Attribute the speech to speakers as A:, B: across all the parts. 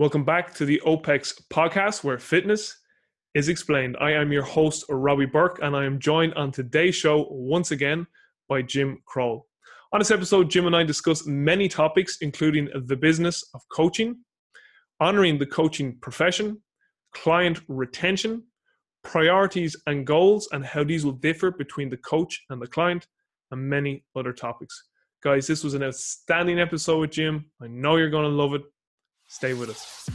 A: Welcome back to the OPEX podcast where fitness is explained. I am your host, Robbie Burke, and I am joined on today's show once again by Jim Kroll. On this episode, Jim and I discuss many topics, including the business of coaching, honoring the coaching profession, client retention, priorities and goals, and how these will differ between the coach and the client, and many other topics. Guys, this was an outstanding episode with Jim. I know you're going to love it. Stay with us.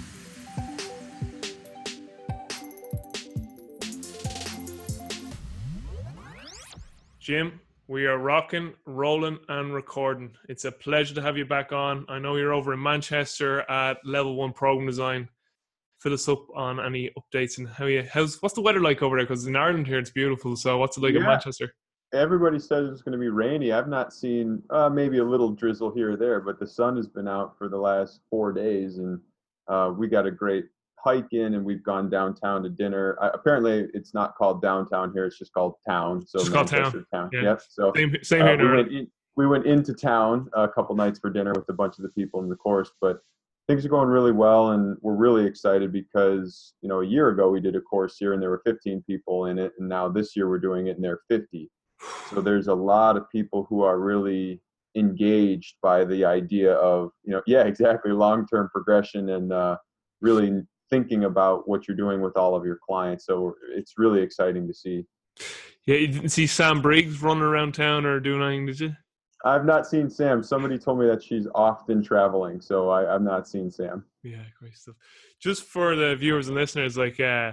A: Jim, we are rocking, rolling, and recording. It's a pleasure to have you back on. I know you're over in Manchester at Level One Program Design. Fill us up on any updates and how you how's what's the weather like over there? Because in Ireland here it's beautiful. So what's it like
B: Yeah.
A: in Manchester?
B: Everybody says it's going to be rainy. I've not seen uh, maybe a little drizzle here or there, but the sun has been out for the last four days, and uh, we got a great hike in, and we've gone downtown to dinner. Uh, apparently, it's not called downtown here; it's just called town. So
A: Just called town.
B: Town.
A: Yeah.
B: Yep. So
A: Same same
B: uh,
A: here.
B: we, went in, we went into town a couple nights for dinner with a bunch of the people in the course, but things are going really well, and we're really excited because you know a year ago we did a course here, and there were 15 people in it, and now this year we're doing it, and there are 50. So there's a lot of people who are really engaged by the idea of you know yeah exactly long-term progression and uh, really thinking about what you're doing with all of your clients. So it's really exciting to see.
A: Yeah, you didn't see Sam Briggs running around town or doing anything, did you?
B: I've not seen Sam. Somebody told me that she's often traveling, so I, I've not seen Sam.
A: Yeah, great stuff. Just for the viewers and listeners, like uh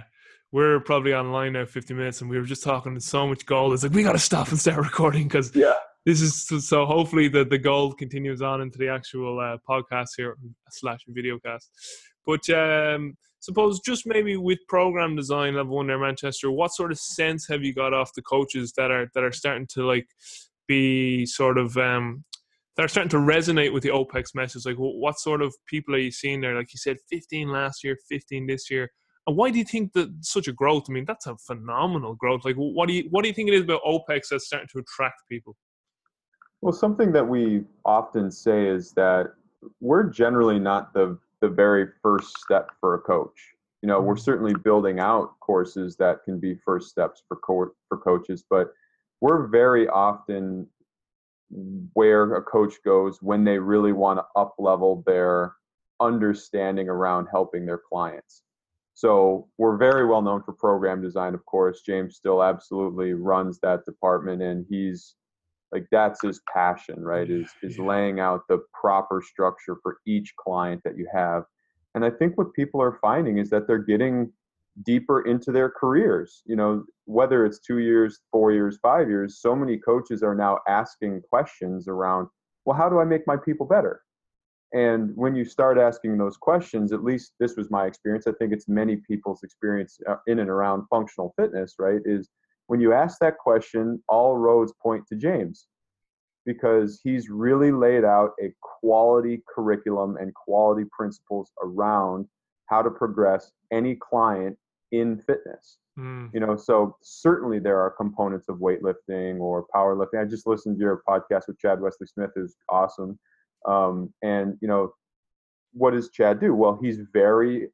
A: we're probably online now 50 minutes and we were just talking so much gold. It's like we gotta stop and start recording because
B: Yeah.
A: this is so, so hopefully the, the gold continues on into the actual uh, podcast here slash video cast. But um suppose just maybe with program design level one there Manchester, what sort of sense have you got off the coaches that are that are starting to like be sort of um that are starting to resonate with the OPEX message. Like, what sort of people are you seeing there? Like you said, 15 last year, 15 this year. And why do you think that such a growth? I mean, that's a phenomenal growth. Like, what do you what do you think it is about OPEX that's starting to attract people?
B: Well, something that we often say is that we're generally not the the very first step for a coach. You know, we're mm-hmm. certainly building out courses that can be first steps for co- for coaches, but we're very often where a coach goes when they really want to up level their understanding around helping their clients. So we're very well known for program design, of course. James still absolutely runs that department, and he's like that's his passion right is is laying out the proper structure for each client that you have. And i think what people are finding is that they're getting deeper into their careers. You know whether it's 2 years 4 years 5 years so many coaches are now asking questions around well how do i make my people better and when you start asking those questions at least this was my experience i think it's many people's experience uh, in and around functional fitness right is when you ask that question, all roads point to James because he's really laid out a quality curriculum and quality principles around how to progress any client in fitness.
A: Mm.
B: You know, so certainly there are components of weightlifting or powerlifting. I just listened to your podcast with Chad Wesley Smith, who's awesome. Um, and you know, what does Chad do? Well, he's very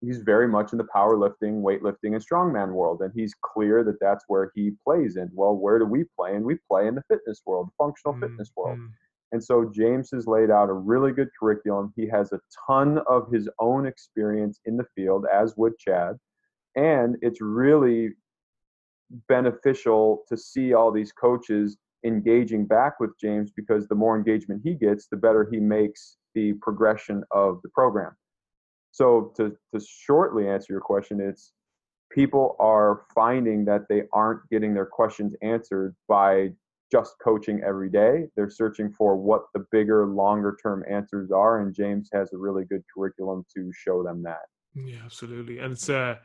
B: he's very much in the powerlifting, weightlifting, and strongman world, and he's clear that that's where he plays in. Well, where do we play? And we play in the fitness world, the functional
A: Mm,
B: fitness world.
A: mm.
B: And so James has laid out a really good curriculum. He has a ton of his own experience in the field, as would Chad, and it's really beneficial to see all these coaches engaging back with James because the more engagement he gets, the better he makes the progression of the program. So to to shortly answer your question, it's people are finding that they aren't getting their questions answered by just coaching every day. They're searching for what the bigger, longer term answers are, and James has a really good curriculum to show them that.
A: Yeah, absolutely. And it's uh,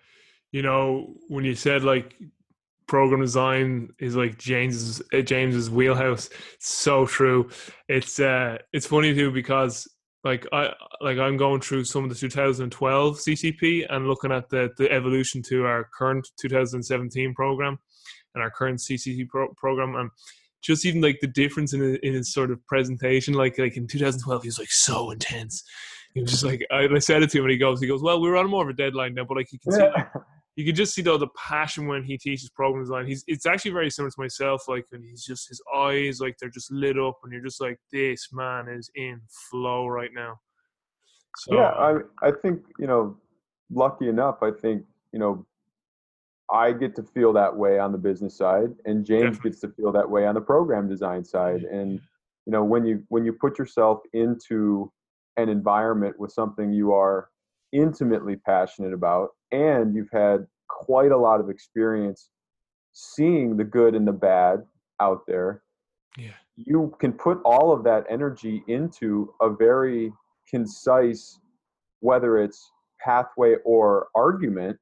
A: you know, when you said like program design is like James's uh, James's wheelhouse, it's so true. It's uh, it's funny too because like I like I'm going through some of the 2012 CCP and looking at the the evolution to our current 2017 program and our current CCP pro- program and just even like the difference in in his sort of presentation like like in 2012 he was like so intense he was just like I, I said it to him and he goes he goes well we're on more of a deadline now but like you can
B: Yeah.
A: see you can just see though the passion when he teaches program design he's it's actually very similar to myself like and he's just his eyes like they're just lit up and you're just like this man is in flow right now so
B: yeah, I I think you know, lucky enough, I think you know, I get to feel that way on the business side, and James
A: Definitely.
B: gets to feel that way on the program design side. Mm-hmm. And you know, when you when you put yourself into an environment with something you are intimately passionate about, and you've had quite a lot of experience seeing the good and the bad out there,
A: yeah
B: you can put all of that energy into a very concise, whether it's pathway or argument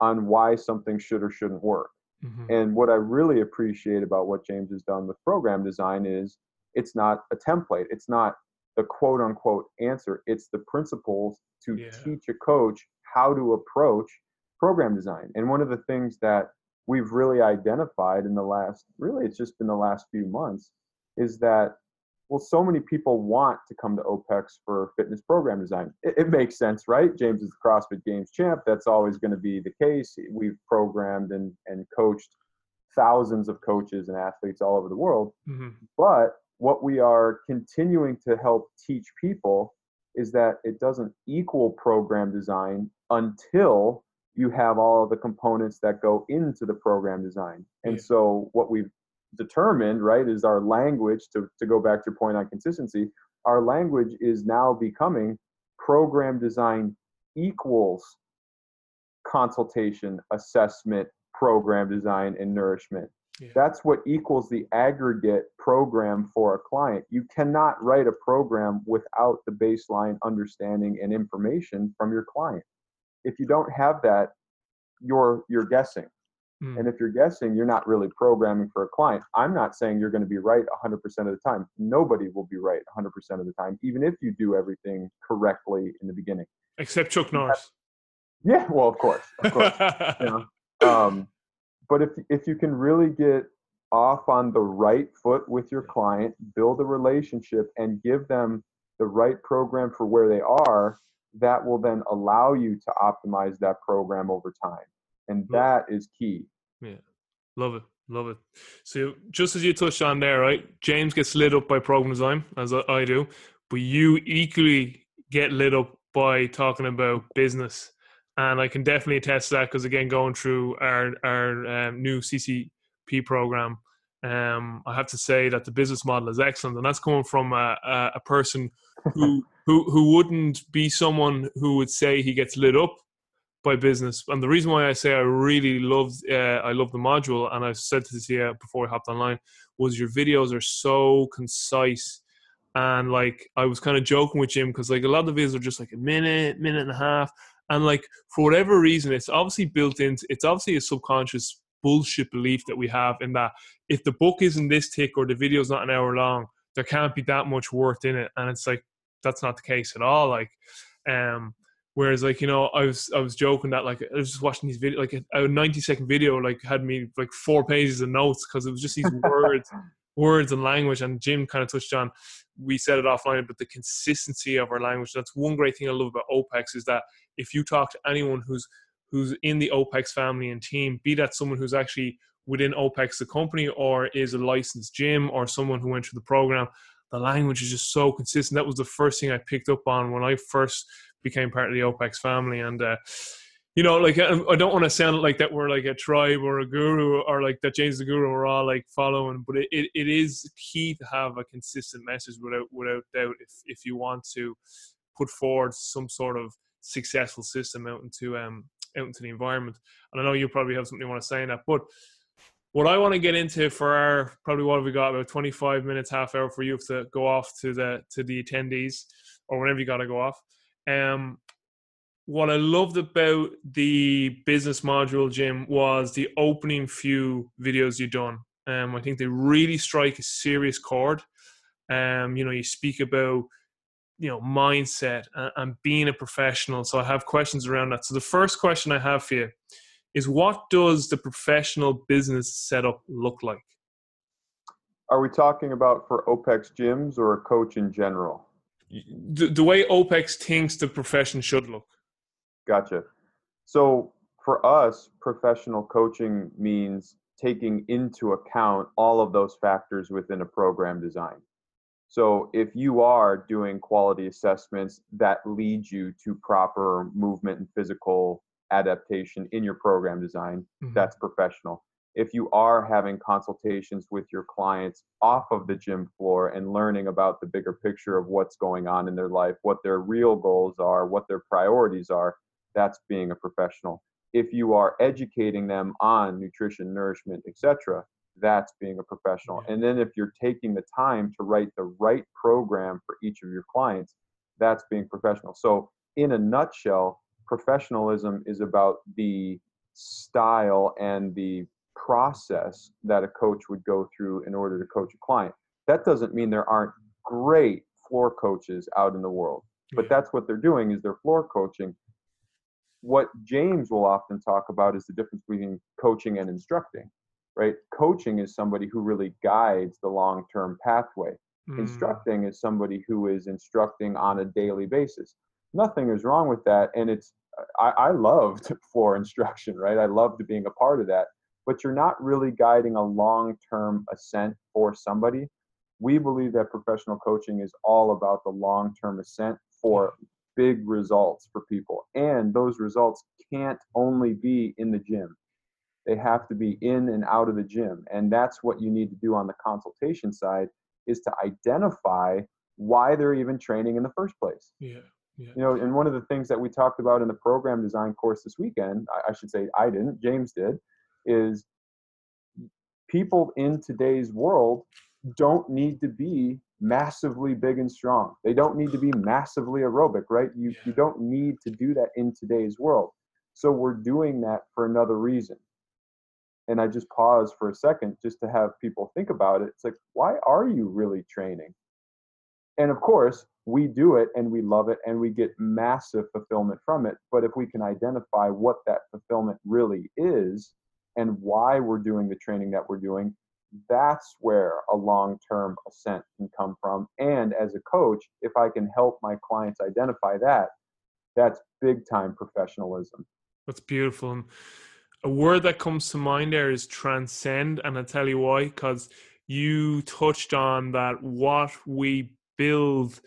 B: on why something should or shouldn't work.
A: Mhm.
B: And what I really appreciate about what James has done with program design is it's not a template, it's not the quote unquote answer, it's the principles to
A: Yeah.
B: teach a coach how to approach program design. And one of the things that we've really identified in the last, really, it's just been the last few months, is that well, so many people want to come to OPEX for fitness program design. It, it makes sense, right? James is the CrossFit Games champ. That's always going to be the case. We've programmed and, and coached thousands of coaches and athletes all over the world.
A: Mhm.
B: But what we are continuing to help teach people is that it doesn't equal program design until you have all of the components that go into the program design. And so what we've determined, right, is our language to, to go back to your point on consistency, our language is now becoming program design equals consultation, assessment, program design, and nourishment.
A: Yeah.
B: That's what equals the aggregate program for a client. You cannot write a program without the baseline understanding and information from your client. If you don't have that, you're you're guessing.
A: Mm.
B: And if you're guessing, you're not really programming for a client. I'm not saying you're going to be right 100% of the time. Nobody will be right 100% of the time, even if you do everything correctly in the beginning.
A: except Chuck Norris
B: Yeah, well, of course, of course. you know. um, but if if you can really get off on the right foot with your client, build a relationship, and give them the right program for where they are, that will then allow you to optimize that program over time, and that is key. Yeah.
A: Love it. Love it. So just as you touched on there, right? James gets lit up by program design, as I do, but you equally get lit up by talking about business. And I can definitely attest to that because again, going through our our um, new CCP program, um, I have to say that the business model is excellent, and that's coming from a, a, a person who who who wouldn't be someone who would say he gets lit up by business. And the reason why I say I really loved uh, I love the module, and I've said this here before I hopped online, was your videos are so concise. And like I was kind of joking with Jim because like a lot of the videos are just like a minute, minute and a half, and like for whatever reason, it's obviously built into. It's obviously a subconscious bullshit belief that we have in that if the book isn't this thick or the video's not an hour long, there can't be that much worth in it. And it's like that's not the case at all. Like, um, whereas like you know, I was I was joking that like I was just watching these video like a, a ninety second video like had me like four pages of notes because it was just these words, words and language. And Jim kind of touched on. We said it offline, but the consistency of our language. That's one great thing I love about OPEX is that if you talk to anyone who's who's in the OPEX family and team, be that someone who's actually within OPEX, the company, or is a licensed gym, or someone who went through the program, the language is just so consistent. That was the first thing I picked up on when I first became part of the OPEX family. And, uh, you know, like I I don't want to sound like that we're like a tribe or a guru or like that James the guru we're all like following, but it, it, it is key to have a consistent message without without doubt if if you want to put forward some sort of successful system out into um out into the environment. And I know you probably have something you want to say in that, but what I want to get into for our probably what have we got about 25 minutes, half hour for you to go off to the to the attendees or whenever you got to go off. Um, what I loved about the business module, Jim, was the opening few videos you've done. Um, I think they really strike a serious chord. Um, you know, you speak about you know mindset and, being a professional. So I have questions around that. So the first question I have for you is, what does the professional business setup look like?
B: Are we talking about for OPEX gyms or a coach in general?
A: the, the way OPEX thinks the profession should look.
B: Gotcha. So for us, professional coaching means taking into account all of those factors within a program design. So if you are doing quality assessments that lead you to proper movement and physical adaptation in your program design, mm-hmm. that's professional. If you are having consultations with your clients off of the gym floor and learning about the bigger picture of what's going on in their life, what their real goals are, what their priorities are, that's being a professional. If you are educating them on nutrition, nourishment, etc., that's being a professional. And then if you're taking the time to write the right program for each of your clients, that's being professional. So, in a nutshell, professionalism is about the style and the process that a coach would go through in order to coach a client. That doesn't mean there aren't great floor coaches out in the world, but that's what they're doing is they're floor coaching. What James will often talk about is the difference between coaching and instructing right? Coaching is somebody who really guides the long term pathway. Mm. Instructing is somebody who is instructing on a daily basis. Nothing is wrong with that. And it's, I, I loved floor instruction, right? I loved being a part of that. But you're not really guiding a long term ascent for somebody. We believe that professional coaching is all about the long term ascent for big results for people. And those results can't only be in the gym they have to be in and out of the gym. And that's what you need to do on the consultation side is to identify why they're even training in the first place.
A: Yeah, yeah.
B: you know and one of the things that we talked about in the program design course this weekend I, I should say i didn't james did is people in today's world don't need to be massively big and strong. They don't need to be massively aerobic right? You, yeah. you don't need to do that in today's world. So we're doing that for another reason and I just pause for a second just to have people think about it. It's like, why are you really training? And of course, we do it and we love it and we get massive fulfillment from it. But if we can identify what that fulfillment really is and why we're doing the training that we're doing, that's where a long term ascent can come from. And as a coach, if I can help my clients identify that, that's big time professionalism.
A: That's beautiful a word that comes to mind there is transcend, and I'll tell you why. Because you touched on that what we build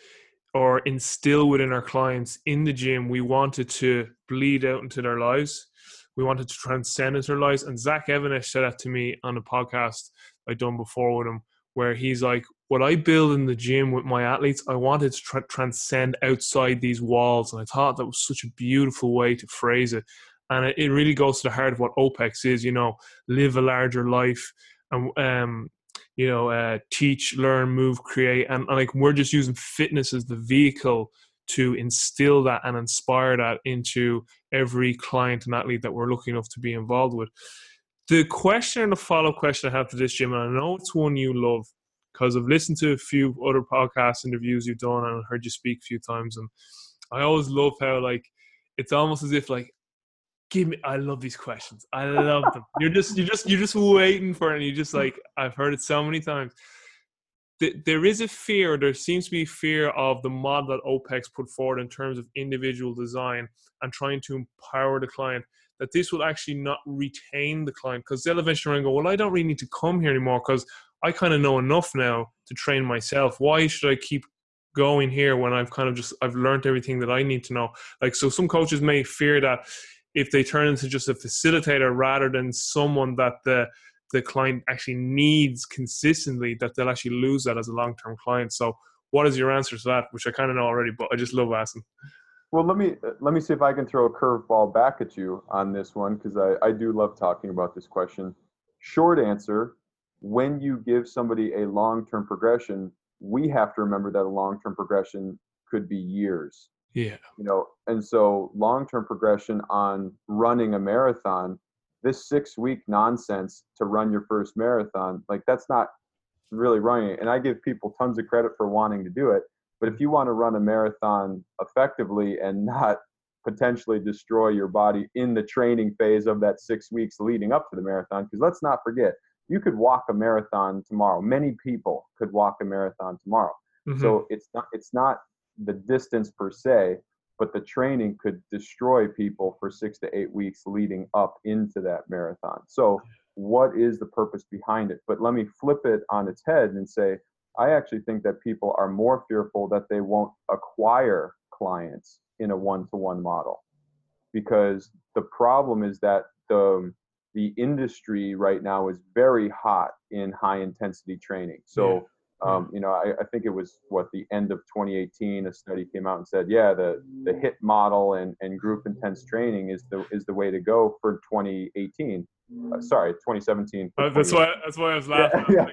A: or instill within our clients in the gym, we wanted to bleed out into their lives. We wanted to transcend into their lives. And Zach Even-Esh said that to me on a podcast I'd done before with him, where he's like, "What I build in the gym with my athletes, I wanted to tra- transcend outside these walls." And I thought that was such a beautiful way to phrase it and it, it really goes to the heart of what OPEX is. You know, live a larger life, and um, you know, uh, teach, learn, move, create, and, and like we're just using fitness as the vehicle to instill that and inspire that into every client and athlete that we're lucky enough to be involved with. The question and the follow up question I have to this, Jim, and I know it's one you love because I've listened to a few other podcast interviews you've done and heard you speak a few times, and I always love how like it's almost as if like give me i love these questions. I love them. You're just you're just you're just waiting for it and you just like i've heard it so many times. There is a fear there seems to be fear of the model that opex put forward in terms of individual design and trying to empower the client that this will actually not retain the client because they'll eventually go well i don't really need to come here anymore because i kind of know enough now to train myself. Why should i keep going here when i've kind of just i've learned everything that i need to know? Like so some coaches may fear that if they turn into just a facilitator rather than someone that the the client actually needs consistently, that they'll actually lose that as a long term client. So, what is your answer to that? Which I kind of know already, but I just love asking.
B: Well, let me let me see if I can throw a curveball back at you on this one because I, I do love talking about this question. Short answer: When you give somebody a long term progression, we have to remember that a long term progression could be years.
A: Yeah.
B: You know, and so long term progression on running a marathon, this six week nonsense to run your first marathon, like that's not really running it. And I give people tons of credit for wanting to do it. But if you want to run a marathon effectively and not potentially destroy your body in the training phase of that six weeks leading up to the marathon, because let's not forget, you could walk a marathon tomorrow. Many people could walk a marathon tomorrow. Mm-hmm. So it's not it's not the distance per se, but the training could destroy people for six to eight weeks leading up into that marathon. So, what is the purpose behind it? But let me flip it on its head and say, I actually think that people are more fearful that they won't acquire clients in a one to one model because the problem is that the the industry right now is very hot in high intensity training. So, yeah. Um, you know, I, I, think it was what the end of 2018, a study came out and said, yeah, the the HIT model and, and group intense training is the is the way to go for 2018. Uh, sorry, 2017.
A: Uh, that's why that's why I was laughing.
B: Yeah,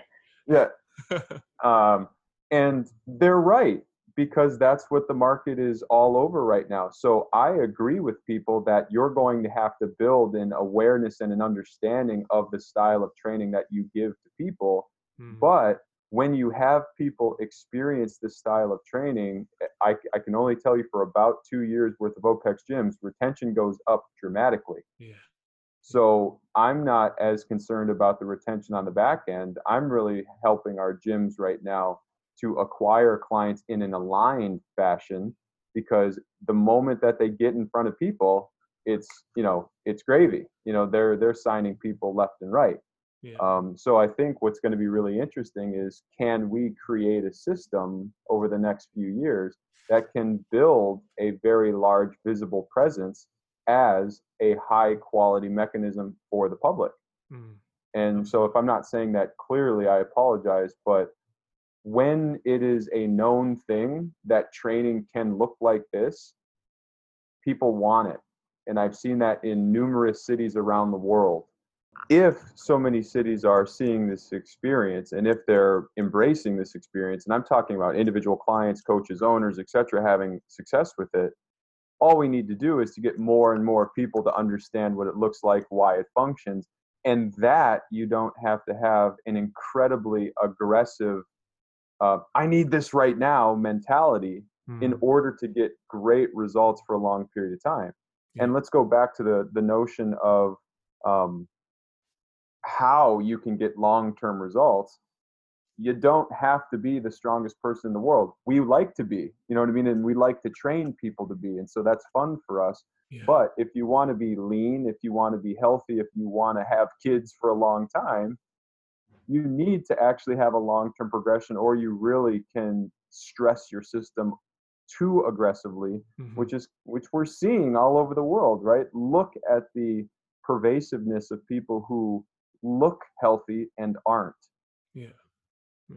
B: yeah. yeah. um, and they're right because that's what the market is all over right now. So I agree with people that you're going to have to build an awareness and an understanding of the style of training that you give to people. Mm-hmm. But when you have people experience this style of training, I, I can only tell you for about two years worth of OPEX gyms, retention goes up dramatically.
A: Yeah.
B: So I'm not as concerned about the retention on the back end. I'm really helping our gyms right now to acquire clients in an aligned fashion because the moment that they get in front of people it's you know it's gravy you know they're they're signing people left and right yeah. um, so i think what's going to be really interesting is can we create a system over the next few years that can build a very large visible presence as a high quality mechanism for the public mm. and so if i'm not saying that clearly i apologize but when it is a known thing that training can look like this, people want it. And I've seen that in numerous cities around the world. If so many cities are seeing this experience and if they're embracing this experience, and I'm talking about individual clients, coaches, owners, etc., having success with it, all we need to do is to get more and more people to understand what it looks like, why it functions, and that you don't have to have an incredibly aggressive uh, I need this right now mentality mm. in order to get great results for a long period of time. Yeah. And let's go back to the the notion of um, how you can get long term results. You don't have to be the strongest person in the world. We like to be, you know what I mean, and we like to train people to be, and so that's fun for us. Yeah. But if you want to be lean, if you want to be healthy, if you want to have kids for a long time, you need to actually have a long-term progression or you really can stress your system too aggressively mm-hmm. which is which we're seeing all over the world right look at the pervasiveness of people who look healthy and aren't
A: yeah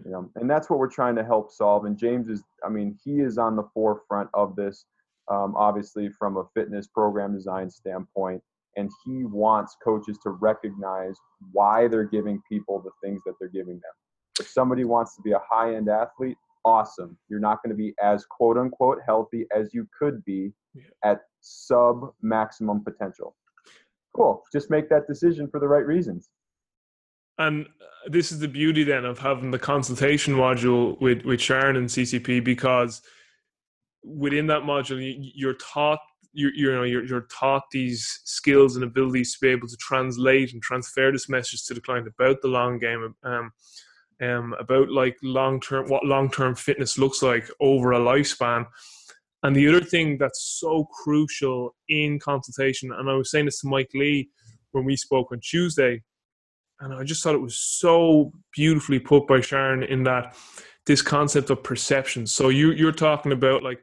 B: you know, and that's what we're trying to help solve and james is i mean he is on the forefront of this um, obviously from a fitness program design standpoint and he wants coaches to recognize why they're giving people the things that they're giving them. If somebody wants to be a high end athlete, awesome. You're not going to be as quote unquote healthy as you could be yeah. at sub maximum potential. Cool. Just make that decision for the right reasons.
A: And this is the beauty then of having the consultation module with, with Sharon and CCP because within that module, you're taught you you know you're, you're taught these skills and abilities to be able to translate and transfer this message to the client about the long game um, um about like long term what long term fitness looks like over a lifespan. And the other thing that's so crucial in consultation and i was saying this to mike lee when we spoke on tuesday and i just thought it was so beautifully put by sharon in that this concept of perception. So you you're talking about like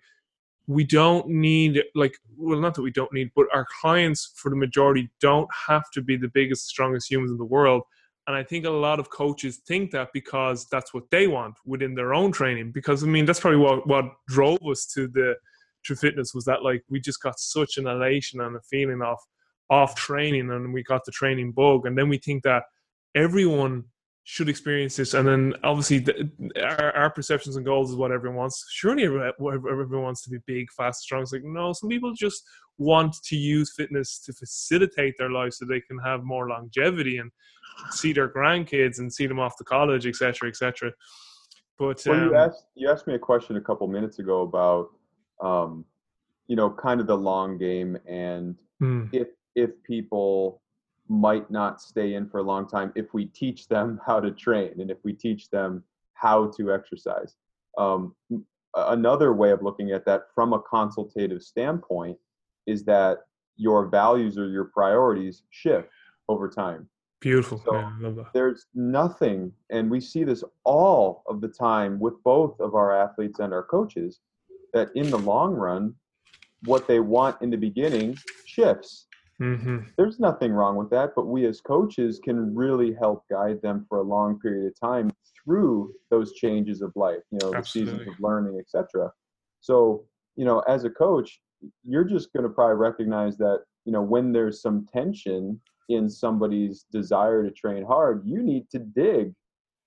A: we don't need like well not that we don't need but our clients for the majority don't have to be the biggest strongest humans in the world. And i think a lot of coaches think that because that's what they want within their own training. Because i mean that's probably what what drove us to the to fitness was that like we just got such an elation and a feeling of off training and we got the training bug. And then we think that everyone should experience this. And then obviously the, our, our, perceptions and goals is what everyone wants. Surely everyone wants to be big, fast, strong. It's like, no, some people just want to use fitness to facilitate their life so they can have more longevity and see their grandkids and see them off to college, etc., etc. But
B: well, um, you asked you asked me a question a couple minutes ago about um, you know kind of the long game and mm. if if people might not stay in for a long time if we teach them how to train and if we teach them how to exercise. Um, another way of looking at that from a consultative standpoint is that your values or your priorities shift over time.
A: Beautiful.
B: So
A: yeah,
B: there's nothing, and we see this all of the time with both of our athletes and our coaches, that in the long run, what they want in the beginning shifts.
A: Mm-hmm.
B: There's nothing wrong with that, but we as coaches can really help guide them for a long period of time through those changes of life, you know,
A: Absolutely.
B: the seasons of learning, etc. So, you know, as a coach, you're just going to probably recognize that, you know, when there's some tension in somebody's desire to train hard, you need to dig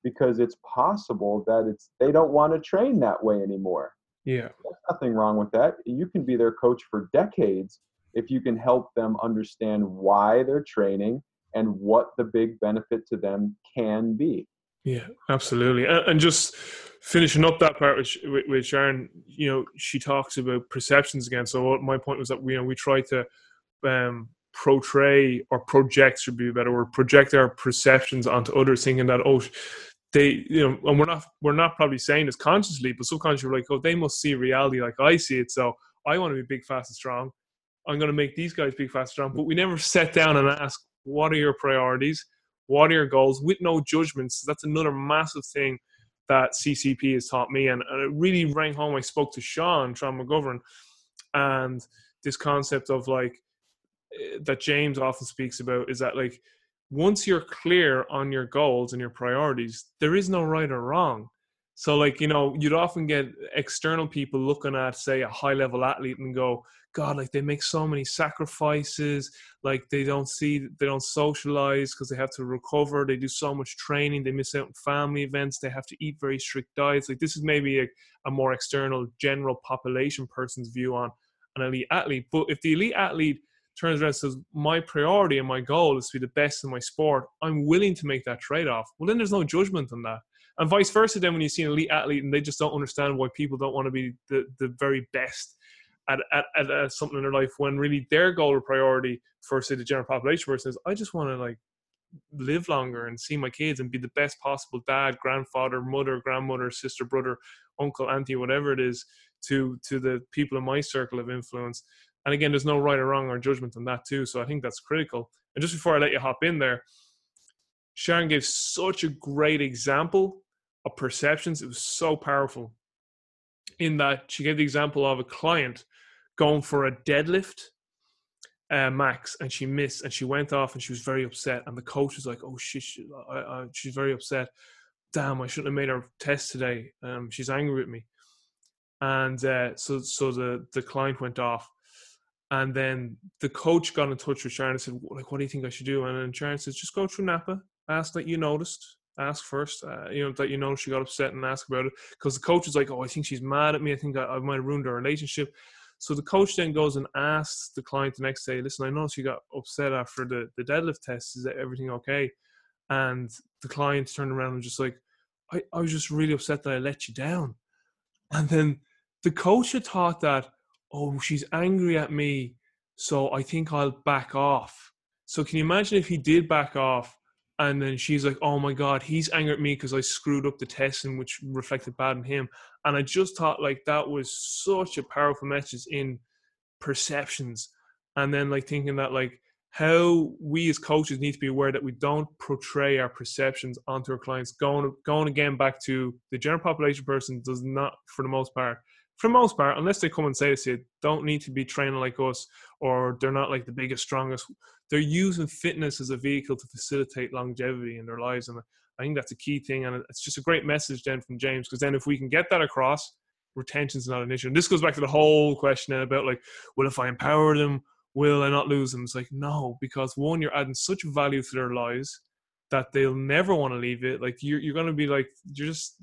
B: because it's possible that it's they don't want to train that way anymore.
A: Yeah.
B: There's nothing wrong with that. You can be their coach for decades if you can help them understand why they're training and what the big benefit to them can be.
A: Yeah, absolutely. And, just finishing up that part with, with, Sharon, you know, she talks about perceptions again. So my point was that we, you know, we try to um, portray or project should be better word, project our perceptions onto others, thinking that oh, they, you know, and we're not we're not probably saying this consciously, but subconsciously we're like, oh, they must see reality like I see it. So I want to be big, fast, and strong. I'm going to make these guys big, fast, strong. But we never sat down and asked, what are your priorities? What are your goals? With no judgments. That's another massive thing that CCP has taught me. And, and it really rang home. I spoke to Sean, Sean McGovern, and this concept of like, eh, that James often speaks about is that like, once you're clear on your goals and your priorities, there is no right or wrong. So, like, you know, you'd often get external people looking at, say, a high level athlete and go, God, like they make so many sacrifices. Like they don't see, they don't socialize because they have to recover. They do so much training. They miss out on family events. They have to eat very strict diets. Like this is maybe a, a more external, general population person's view on an elite athlete. But if the elite athlete turns around and says, My priority and my goal is to be the best in my sport, I'm willing to make that trade off. Well, then there's no judgment on that. And vice versa, then when you see an elite athlete and they just don't understand why people don't want to be the, the very best at, at, at, at something in their life when really their goal or priority for say the general population person is I just want to like live longer and see my kids and be the best possible dad, grandfather, mother, grandmother, sister, brother, uncle, auntie, whatever it is to to the people in my circle of influence. And again, there's no right or wrong or judgment on that too. So I think that's critical. And just before I let you hop in there, Sharon gave such a great example of perceptions. It was so powerful in that she gave the example of a client going for a deadlift uh, max and she missed and she went off and she was very upset and the coach was like oh shit she, I, I, she's very upset. Damn i shouldn't have made her test today. Um, she's angry with me. And uh, so so the the client went off and then the coach got in touch with Sharon and said like what do you think i should do? And then Sharon says just go through napa ask that you noticed ask first uh, you know that you know she got upset and ask about it because the coach is like oh i think she's mad at me i think i, I might have ruined our relationship so the coach then goes and asks the client the next day, listen, I know she got upset after the, the deadlift test. Is everything okay? And the client turned around and just like, I, I was just really upset that I let you down. And then the coach had thought that, oh, she's angry at me. So I think I'll back off. So can you imagine if he did back off and then she's like, "Oh my god, he's angry at me because I screwed up the testing, which reflected bad on him." And I just thought like that was such a powerful message in perceptions, and then like thinking that like how we as coaches need to be aware that we don't portray our perceptions onto our clients. Going going again back to the general population person does not, for the most part, for the most part, unless they come and say to you, don't need to be training like us or they're not like the biggest, strongest. They're using fitness as a vehicle to facilitate longevity in their lives. And I think that's a key thing. And it's just a great message then from James, because then if we can get that across, retention's not an issue. And this goes back to the whole question about like, well, if I empower them, will I not lose them? It's like, no, because one, you're adding such value to their lives that they'll never want to leave it. Like you're, you're going to be like, you're just,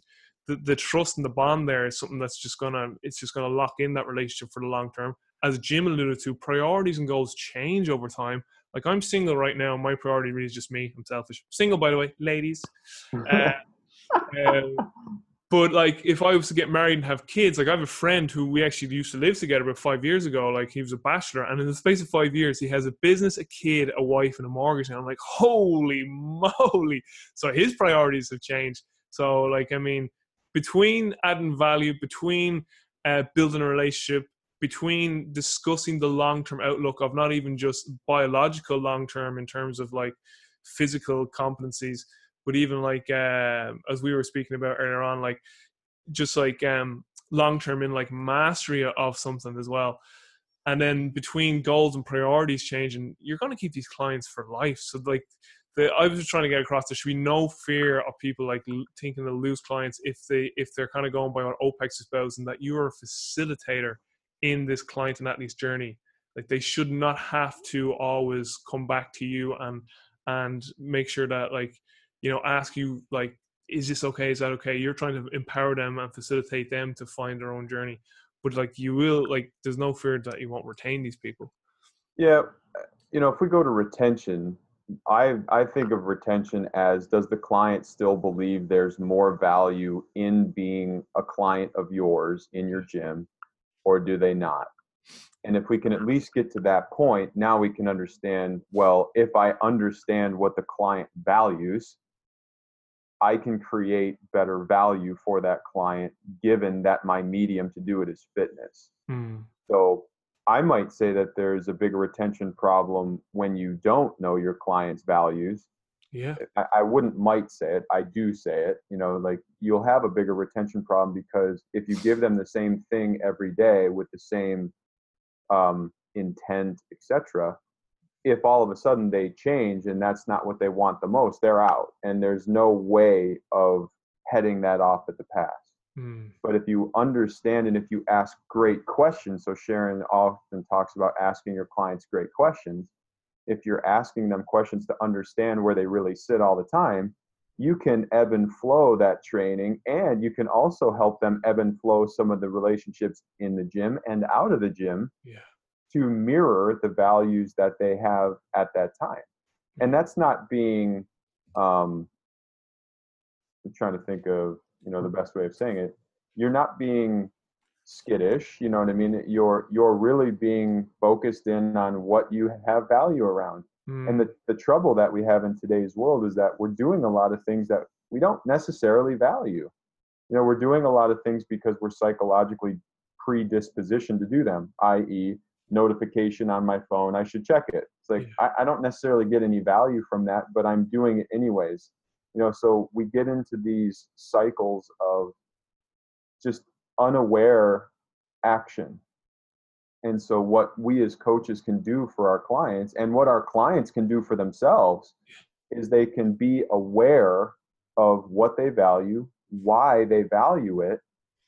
A: the, the trust and the bond there is something that's just gonna it's just gonna lock in that relationship for the long term. As Jim alluded to, priorities and goals change over time. Like I'm single right now, my priority really is just me. I'm selfish. Single, by the way, ladies. Uh, uh, but like, if I was to get married and have kids, like I have a friend who we actually used to live together about five years ago. Like he was a bachelor, and in the space of five years, he has a business, a kid, a wife, and a mortgage. And I'm like, holy moly! So his priorities have changed. So like, I mean, between adding value, between uh, building a relationship, between discussing the long term outlook of not even just biological long term in terms of like physical competencies, but even like uh, as we were speaking about earlier on, like just like um, long term in like mastery of something as well. And then between goals and priorities changing, you're going to keep these clients for life. So like the, I was just trying to get across there should be no fear of people like thinking they'll lose clients if they if they're kind of going by what OPEX espoused and that you are a facilitator in this client and athlete's journey. Like they should not have to always come back to you and and make sure that like you know ask you like is this okay? Is that okay? You're trying to empower them and facilitate them to find their own journey. But like you will like there's no fear that you won't retain these people.
B: Yeah uh, you know if we go to retention i i think of retention as does the client still believe there's more value in being a client of yours in your gym or do they not? And if we can at least get to that point, now we can understand well, if I understand what the client values, I can create better value for that client given that my medium to do it is fitness. Mm. So I might say that there's a bigger retention problem when you don't know your client's values
A: yeah.
B: I, I, wouldn't might say it. I do say it. You know, like you'll have a bigger retention problem because if you give them the same thing every day with the same um, intent, etc., if all of a sudden they change and that's not what they want the most, they're out, and there's no way of heading that off at the pass. Mm. But if you understand and if you ask great questions, so Sharon often talks about asking your clients great questions if you're asking them questions to understand where they really sit all the time, you can ebb and flow that training and you can also help them ebb and flow some of the relationships in the gym and out of the gym
A: yeah.
B: to mirror the values that they have at that time. And that's not being um I'm trying to think of, you know, the best way of saying it. You're not being skittish you know what i mean you're you're really being focused in on what you have value around mm. and the, the trouble that we have in today's world is that we're doing a lot of things that we don't necessarily value you know we're doing a lot of things because we're psychologically predispositioned to do them i.e notification on my phone i should check it it's like yeah. I, I don't necessarily get any value from that but i'm doing it anyways you know so we get into these cycles of just unaware action. And so, what we as coaches can do for our clients and what our clients can do for themselves is they can be aware of what they value, why they value it,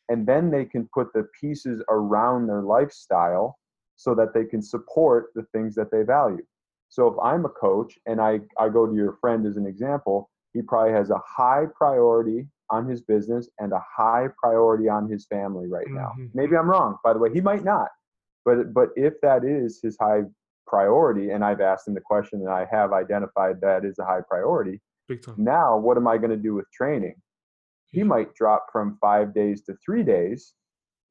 B: and then they can put the pieces around their lifestyle so that they can support the things that they value. So, if I'm a coach and I, I go to your friend as an example, he probably has a high priority on his business and a high priority on his family right now. Mm-hmm. Maybe I'm wrong, by the way. He might not. But but if that is his high priority, and I've asked him the question and I have identified that is a high priority, Big time. now what am I going to do with training? He might drop from five days to three days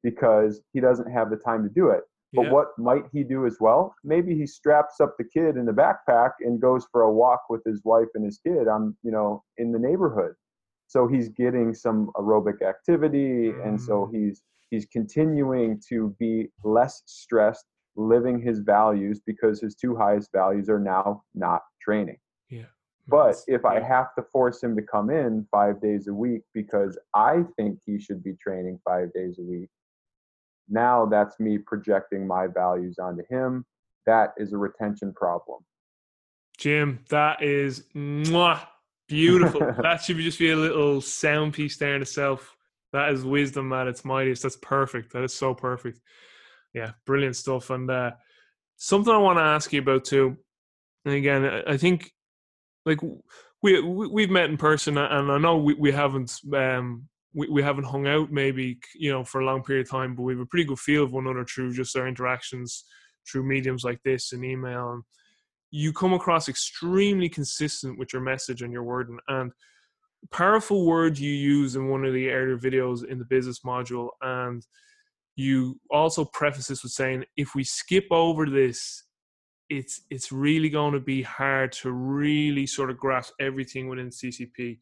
B: because he doesn't have the time to do it. But yeah. what might he do as well? Maybe he straps up the kid in the backpack and goes for a walk with his wife and his kid on, you know, in the neighborhood so he's getting some aerobic activity and so mm. he's he's continuing to be less stressed living his values because his two highest values are now not training
A: yeah
B: but if i have to force him to come in five days a week because i think he should be training five days a week now that's me projecting my values onto him that is a retention problem
A: jim that is mwah, Beautiful. that should just be a little sound piece there in itself. That is wisdom at its mightiest. That's perfect. That is so perfect. Yeah, brilliant stuff. And uh, something I want to ask you about too. And again, I think like we, we have met in person, and I know we, we haven't um, we, we haven't hung out maybe you know for a long period of time, but we have a pretty good feel of one another through just our interactions through mediums like this and email and you come across extremely consistent with your message and your wording and powerful word you use in one of the earlier videos in the business module and you also preface this with saying if we skip over this it's it's really going to be hard to really sort of grasp everything within ccp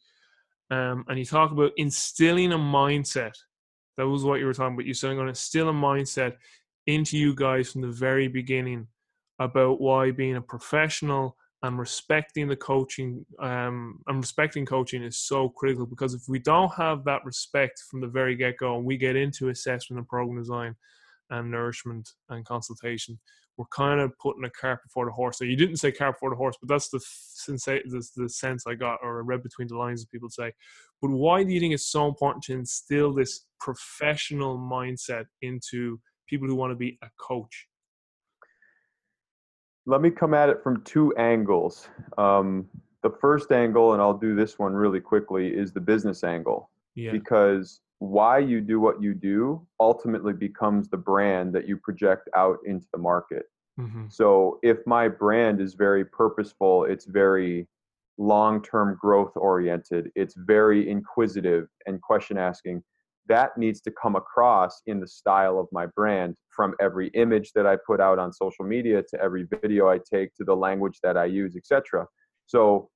A: um, and you talk about instilling a mindset. That was what you were talking about. You're saying going to instill a mindset into you guys from the very beginning about why being a professional and respecting the coaching um, and respecting coaching is so critical because if we don't have that respect from the very get-go and we get into assessment and program design and nourishment and consultation we're kind of putting a cart before the horse so you didn't say cart before the horse but that's the sense the, the sense i got or I read between the lines as people say but why do you think it's so important to instill this professional mindset into people who want to be a coach
B: let me come at it from two angles. Um, the first angle, and I'll do this one really quickly, is the business angle.
A: Yeah.
B: Because why you do what you do ultimately becomes the brand that you project out into the market.
A: Mm-hmm.
B: So if my brand is very purposeful, it's very long term growth oriented, it's very inquisitive and question asking, that needs to come across in the style of my brand from every image that I put out on social media to every video I take to the language that I use, etc. So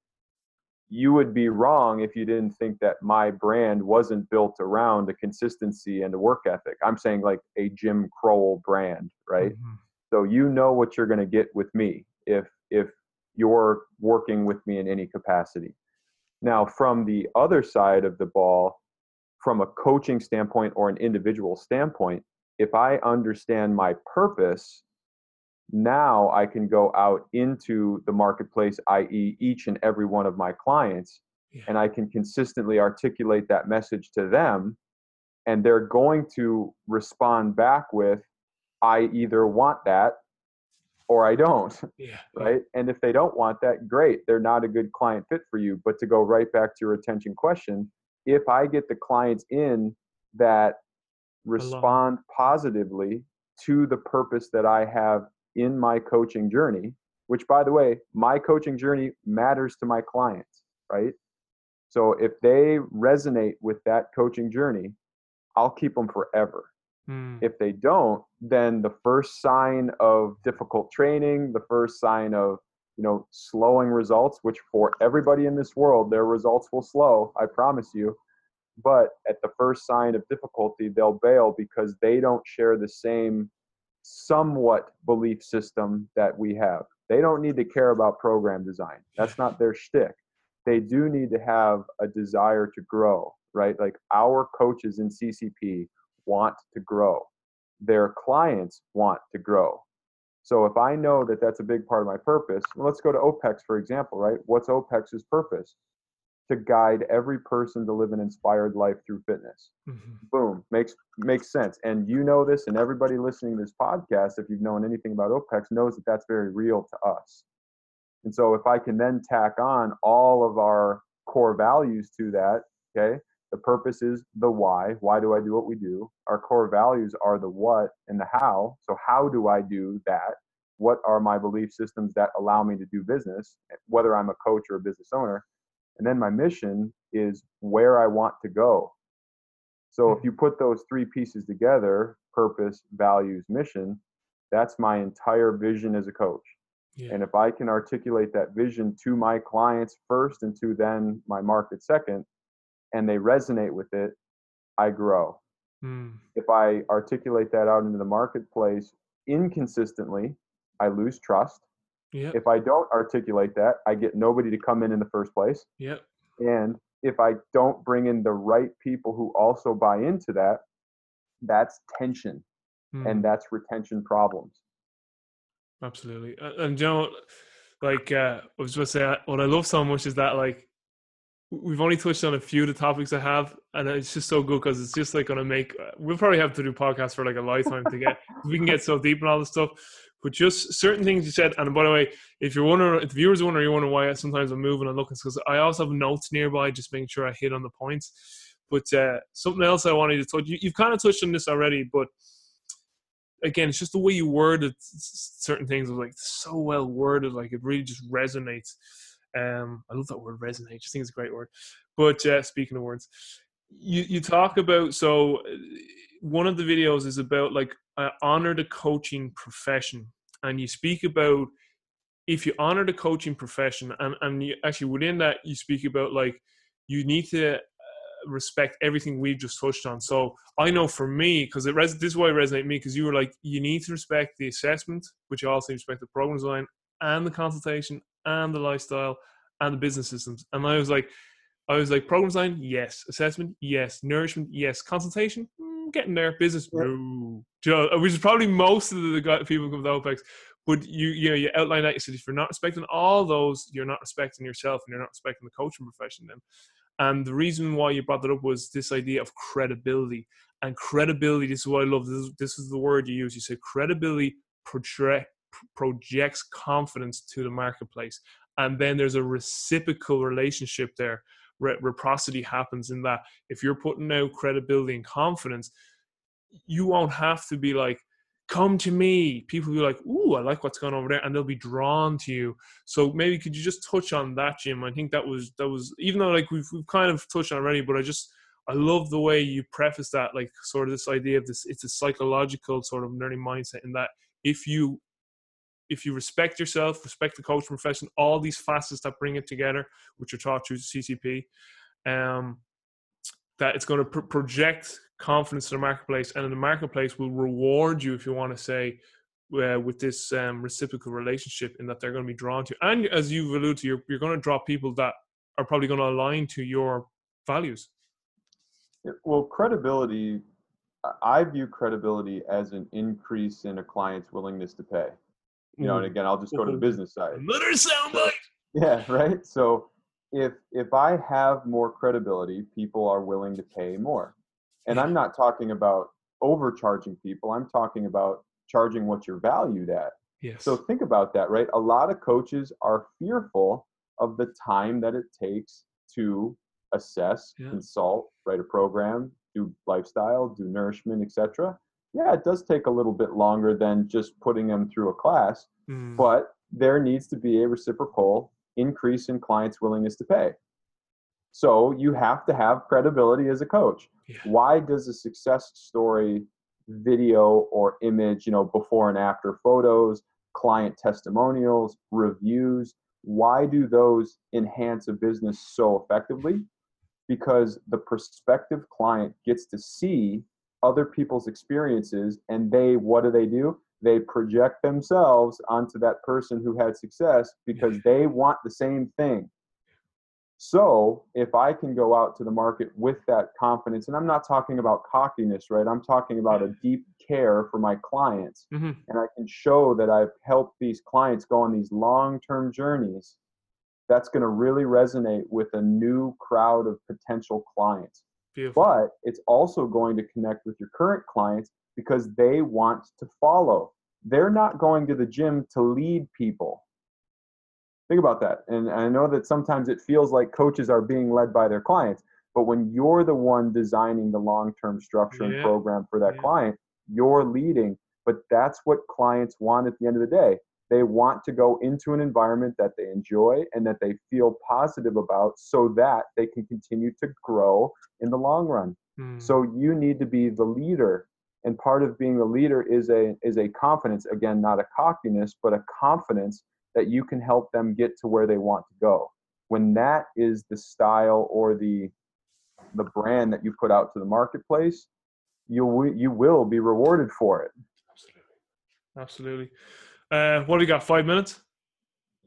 B: you would be wrong if you didn't think that my brand wasn't built around a consistency and a work ethic. I'm saying like a Jim Crowell brand, right?
A: Mm-hmm.
B: So you know what you're going to get with me if if you're working with me in any capacity. Now, from the other side of the ball, from a coaching standpoint or an individual standpoint, if I understand my purpose, now I can go out into the marketplace, i.e., each and every one of my clients,
A: yeah.
B: and I can consistently articulate that message to them. And they're going to respond back with, I either want that or I don't.
A: Yeah.
B: Right. And if they don't want that, great. They're not a good client fit for you. But to go right back to your attention question, if I get the clients in that respond positively to the purpose that I have in my coaching journey, which by the way, my coaching journey matters to my clients, right? So if they resonate with that coaching journey, I'll keep them forever.
A: Mm.
B: If they don't, then the first sign of difficult training, the first sign of you know slowing results which for everybody in this world their results will slow i promise you but at the first sign of difficulty they'll bail because they don't share the same somewhat belief system that we have. They don't need to care about program design. That's not their shtick. They do need to have a desire to grow right? Like our coaches in ccp want to grow. Their clients want to grow. So if I know that that's a big part of my purpose, well, let's go to OPEX for example, right? What's OPEX's purpose? To guide every person to live an inspired life through fitness.
A: Mm-hmm.
B: Boom, makes makes sense. And you know this, and everybody listening to this podcast, if you've known anything about OPEX, knows that that's very real to us. And so if I can then tack on all of our core values to that, okay, the purpose is the why. Why do I do what we do? Our core values are the what and the how. So, how do I do that? What are my belief systems that allow me to do business, whether I'm a coach or a business owner? And then my mission is where I want to go. So, if you put those three pieces together purpose, values, mission that's my entire vision as a coach.
A: Yeah.
B: And if I can articulate that vision to my clients first and to then my market second, and they resonate with it, I grow.
A: Mm.
B: If I articulate that out into the marketplace inconsistently, I lose trust.
A: Yeah.
B: If I don't articulate that, I get nobody to come in in the first place.
A: Yeah.
B: And if I don't bring in the right people who also buy into that, that's tension
A: Mm.
B: and that's retention problems.
A: Absolutely. And, and you know, like uh, I was just say, what I love so much is that like we've only touched on a few of the topics I have, and it's just so good because it's just like going to make. Uh, we'll probably have to do podcasts for like a lifetime to get. we can get so deep in all this stuff, but just certain things you said. And by the way, if you're wondering, if viewers are wondering, you're wondering why sometimes I'm moving and looking, because I also have notes nearby, just making sure I hit on the points. But uh, something else I wanted to touch. You, you've kind of touched on this already, but again, it's just the way you worded certain things was like so well worded, like it really just resonates. Um, I love that word resonate. I just think it's a great word. But uh, speaking of words, you you talk about so one of the videos is about like uh, honor the coaching profession, and you speak about if you honor the coaching profession, and and you, actually within that you speak about like you need to uh, respect everything we've just touched on. So I know for me, because it res- this is why it resonated with me, because you were like, you need to respect the assessment, which you also respect the program design and the consultation and the lifestyle and the business systems. And I was like, I was like, program design, yes. Assessment, yes. Nourishment, yes. Consultation, getting there. Business, no. Uh, which is probably most of the people who come to OPEX. But you, you know, you outline that. You said if you're not respecting all those, you're not respecting yourself, and you're not respecting the coaching profession. Then, and the reason why you brought that up was this idea of credibility. And credibility, this is what I love. This is, this is the word you use. You say credibility project, projects confidence to the marketplace, and then there's a reciprocal relationship there reciprocity happens in that if you're putting out credibility and confidence, you won't have to be like, come to me. People will be like, ooh, I like what's going on over there, and they'll be drawn to you. So maybe could you just touch on that, Jim? I think that was that was even though like we've we've kind of touched on already, but I just I love the way you preface that, like sort of this idea of this. It's a psychological sort of learning mindset in that if you if you respect yourself, respect the coaching profession, all these facets that bring it together, which are taught through CCP, um, that it's going to pr- project confidence in the marketplace, and in the marketplace will reward you if you want to say uh, with this um, reciprocal relationship, in that they're going to be drawn to. And as you've alluded to, you're, you're going to draw people that are probably going to align to your values.
B: Well, credibility, I view credibility as an increase in a client's willingness to pay you know, and mm. again, I'll just go to the business side.
A: Another soundbite.
B: Yeah, right. So if if I have more credibility, people are willing to pay more. And I'm not talking about overcharging people. I'm talking about charging what you're valued at.
A: Yes.
B: So think about that, right? A lot of coaches are fearful of the time that it takes to assess, yeah. consult, write a program, do lifestyle, do nourishment, etc yeah, it does take a little bit longer than just putting them through a class, mm. but there needs to be a reciprocal increase in clients' willingness to pay. So you have to have credibility as a coach. Yeah. Why does a success story video or image, you know, before and after photos, client testimonials, reviews, why do those enhance a business so effectively? Because the prospective client gets to see other people's experiences and they what do they do? They project themselves onto that person who had success because they want the same thing. So if i can go out to the market with that confidence and i'm not talking about cockiness right? I'm talking about a deep care for my clients mm-hmm. and i can show that i've helped these clients go on these long-term journeys that's going to really resonate with a new crowd of potential clients Beautiful. But it's also going to connect with your current clients because they want to follow. They're not going to the gym to lead people. Think about that. And I know that sometimes it feels like coaches are being led by their clients, but when you're the one designing the long term structure yeah. and program for that yeah. client, you're leading. But that's what clients want at the end of the day. They want to go into an environment that they enjoy and that they feel positive about so that they can continue to grow in the long run. Mm. So you need to be the leader. And part of being the leader is a is a confidence, again, not a cockiness, but a confidence that you can help them get to where they want to go. When that is the style or the the brand that you put out to the marketplace, you you will be rewarded for it.
A: Absolutely. Absolutely. Uh, what do you got? Five minutes?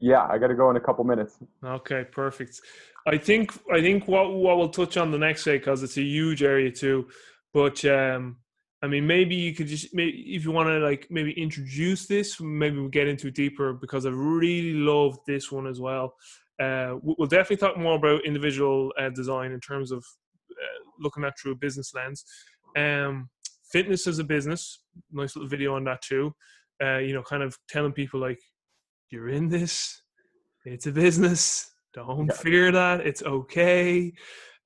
B: Yeah, I got to go in a couple minutes.
A: Okay, perfect. I think I think what what we'll touch on the next day because it's a huge area too. But um, I mean, maybe you could just maybe if you want to like maybe introduce this, maybe we'll get into it deeper because I really love this one as well. Uh, we'll definitely talk more about individual uh, design in terms of uh, looking at through a business lens. Um, fitness as a business, nice little video on that too uh, you know, kind of telling people like, you're in this, it's a business, don't yeah. fear that, it's okay.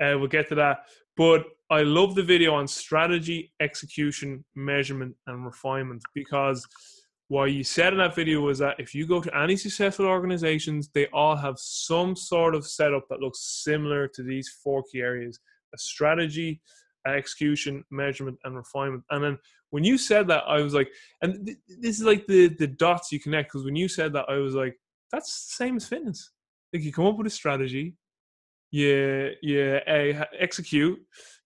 A: Uh, we'll get to that. But I love the video on strategy, execution, measurement, and refinement because what you said in that video was that if you go to any successful organizations, they all have some sort of setup that looks similar to these four key areas a strategy, execution, measurement, and refinement. And then when you said that, I was like, and th- this is like the the dots you connect because when you said that, I was like, that's the same as fitness. Like you come up with a strategy, you you execute,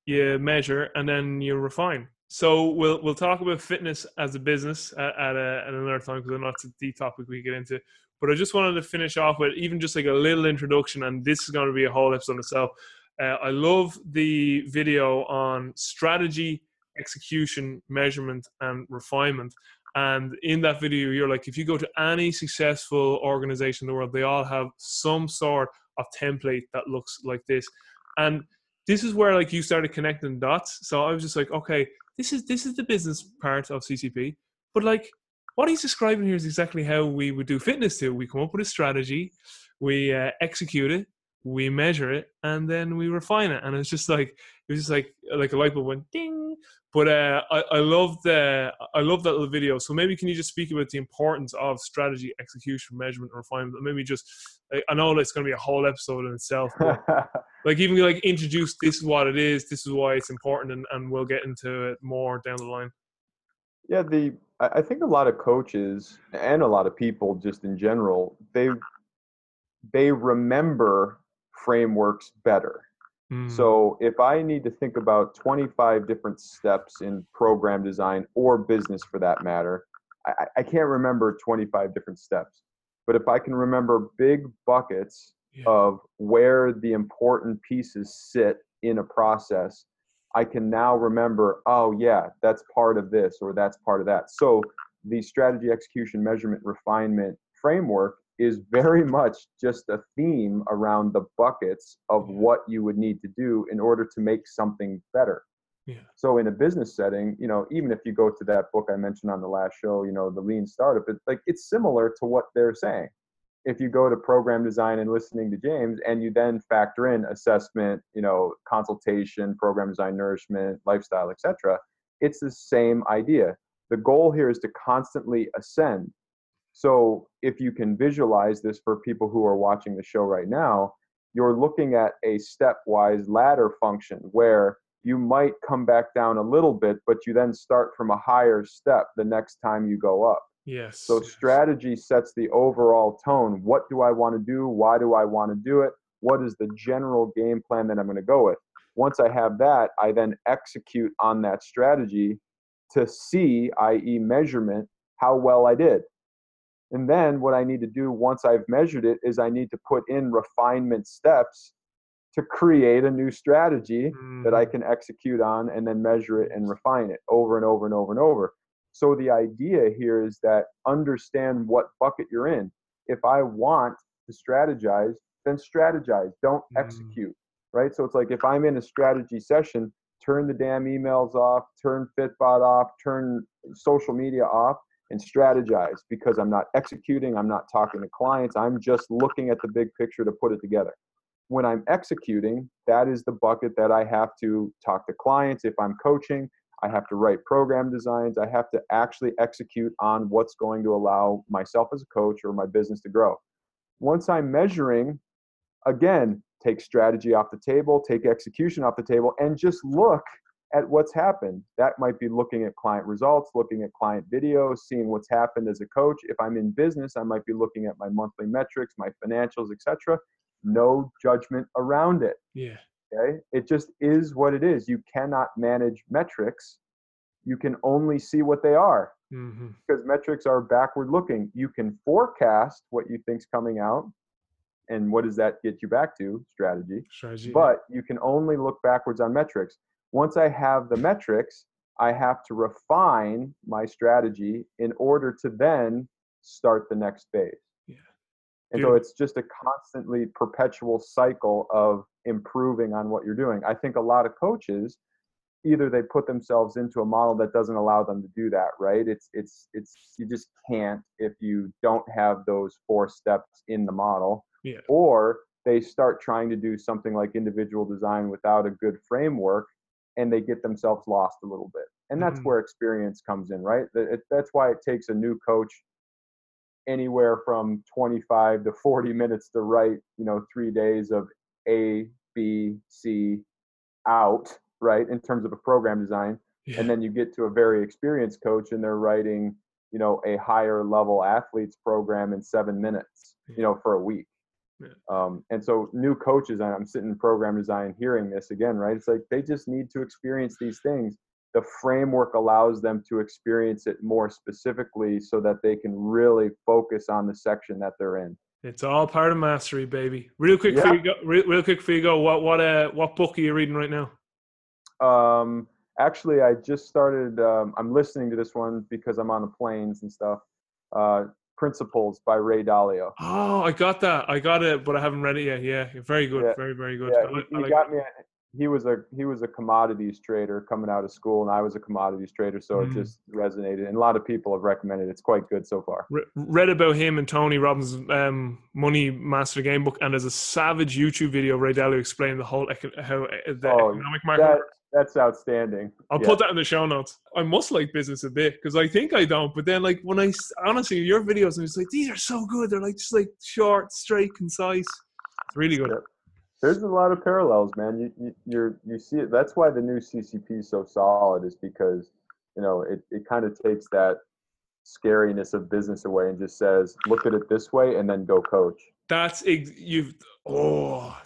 A: you measure, and then you refine. So we'll we'll talk about fitness as a business at, at, a, at another time because I know it's a deep topic we get into. But I just wanted to finish off with even just like a little introduction, and this is going to be a whole episode itself. Uh, I love the video on strategy, execution, measurement, and refinement. And in that video, you're like, if you go to any successful organization in the world, they all have some sort of template that looks like this. And this is where like you started connecting dots. So I was just like, okay, this is this is the business part of CCP, but like what he's describing here is exactly how we would do fitness too. We come up with a strategy, we uh, execute it, we measure it, and then we refine it. And it's just like it was just like like a light bulb went ding. But uh, I, I love the I love that little video. So maybe can you just speak about the importance of strategy, execution, measurement, and refinement? Maybe just I know it's going to be a whole episode in itself. like even like introduce this is what it is, this is why it's important, and, and we'll get into it more down the line.
B: Yeah, the I think a lot of coaches and a lot of people just in general they they remember frameworks better Mm. So if I need to think about 25 different steps in program design or business for that matter, I, I can't remember 25 different steps. But if I can remember big buckets yeah. of where the important pieces sit in a process, I can now remember, oh, yeah, that's part of this or that's part of that. So the strategy, execution, measurement, refinement framework is very much just a theme around the buckets of what you would need to do in order to make something better.
A: Yeah.
B: So in a business setting, you know, even if you go to that book I mentioned on the last show, you know, the lean startup, it's like it's similar to what they're saying. If you go to program design and listening to James and you then factor in assessment, you know, consultation, program design, nourishment, lifestyle, etc., it's the same idea. The goal here is to constantly ascend so if you can visualize this for people who are watching the show right now, you're looking at a stepwise ladder function where you might come back down a little bit, but you then start from a higher step the next time you go up.
A: Yes.
B: So strategy sets the overall tone. What do I want to do? Why do I want to do it? What is the general game plan that I'm going to go with? Once I have that, I then execute on that strategy to see, i.e., measurement, how well I did. And then what I need to do once I've measured it is I need to put in refinement steps to create a new strategy mm. that I mm. can execute on and then measure it and refine it over and over and over and over. So the idea here is that understand what bucket you're in. If I want to strategize, then strategize, don't mm. execute, right? So it's like if I'm in a strategy session, turn the damn emails off, turn Fitbot off, turn social media off, and strategize because I'm not executing, I'm not talking to clients, I'm just looking at the big picture to put it together. When I'm executing, that is the bucket that I have to talk to clients. If I'm coaching, I have to write program designs. I have to actually execute on what's going to allow myself as a coach or my business to grow. Once I'm measuring, again, take strategy off the table, take execution off the table, and just look at what's happened. That might be looking at client results, looking at client videos, seeing what's happened as a coach. If I'm in business, I might be looking at my monthly metrics, my financials, etc. No judgment around it.
A: Yeah.
B: Okay? It just is what it is. You cannot manage metrics. You can only see what they are. Mm-hmm. Because metrics are backward looking. You can forecast what you think's coming out. And what does that get you back to? Strategy.
A: Strategy.
B: But you can only look backwards on metrics once I have the metrics, I have to refine my strategy in order to then start the next phase.
A: Yeah.
B: And so it's just a constantly perpetual cycle of improving on what you're doing. I think a lot of coaches either they put themselves into a model that doesn't allow them to do that, right? It's it's it's you just can't if you don't have those four steps in the model.
A: Yeah.
B: Or they start trying to do something like individual design without a good framework and they get themselves lost a little bit. And that's mm-hmm. where experience comes in, right? that's why it takes a new coach anywhere from 25 to 40 minutes to write, you know, three days of A, B, C out, right? In terms of a program design. Yeah. And then you get to a very experienced coach and they're writing, you know, a higher level athletes program in seven minutes, you know, for a week.
A: Yeah.
B: Um, and so new coaches, and I'm sitting in program design hearing this again, right? It's like they just need to experience these things. The framework allows them to experience it more specifically so that they can really focus on the section that they're in.
A: It's all part of mastery, baby. Real quick
B: Yeah.
A: for you go. Real, real quick for you go. What what uh what book are you reading right now?
B: Um, actually, I just started. Um, I'm listening to this one because I'm on the planes and stuff. Uh, Principles by Ray Dalio.
A: Oh, I got that. I got it, but I haven't read it yet. Yeah, very good.
B: Yeah.
A: Very very good.
B: Yeah,
A: I
B: he,
A: like- I
B: he
A: like
B: got me. He was a he was a commodities trader coming out of school, and I was a commodities trader, so
A: Mm.
B: it just resonated. And a lot of people have recommended. it. It's quite good so far.
A: Re- read about him and Tony Robbins' um, Money Master Game book, and there's a savage YouTube video Ray Dalio explaining the whole eco- how uh, the
B: Oh,
A: economic market
B: That
A: works.
B: That's outstanding.
A: I'll
B: Yeah.
A: put that in the show notes. I must like business a bit because I think I don't, but then like when I honestly your videos, I'm just like these are so good. They're like just like short, straight, concise. It's really good.
B: Yeah. There's a lot of parallels, man. You, you you're you see it. That's why the new CCP is so solid, is because you know it, it kind of takes that scariness of business away and just says, look at it this way, and then go coach.
A: That's ex- you've oh,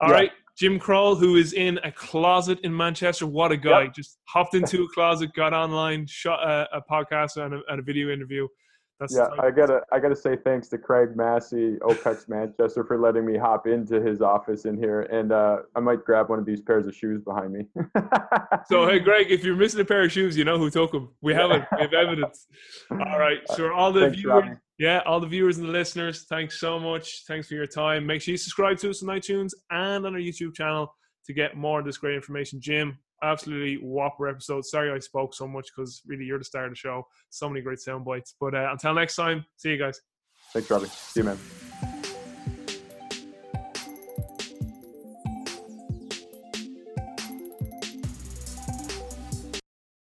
A: all right. Jim Crowell, who is in a closet in Manchester, what a guy! Just hopped into a closet, got online, shot a, a podcast and a, and a video interview. That's
B: Yeah, I gotta I gotta say thanks to Craig Massey, OPEX Manchester, for letting me hop into his office in here, and uh, I might grab one of these pairs of shoes behind me.
A: So hey, Greg, if you're missing a pair of shoes, you know who took them. We have it. We have evidence. All right. So all the
B: Thanks,
A: viewers. Yeah, all the viewers and the listeners, thanks so much. Thanks for your time. Make sure you subscribe to us on iTunes and on our YouTube channel to get more of this great information. Jim, absolutely whopper episode. Sorry I spoke so much because really you're the star of the show. So many great sound bites. But uh, until next time, see you guys.
B: Thanks, Robbie. See you, man.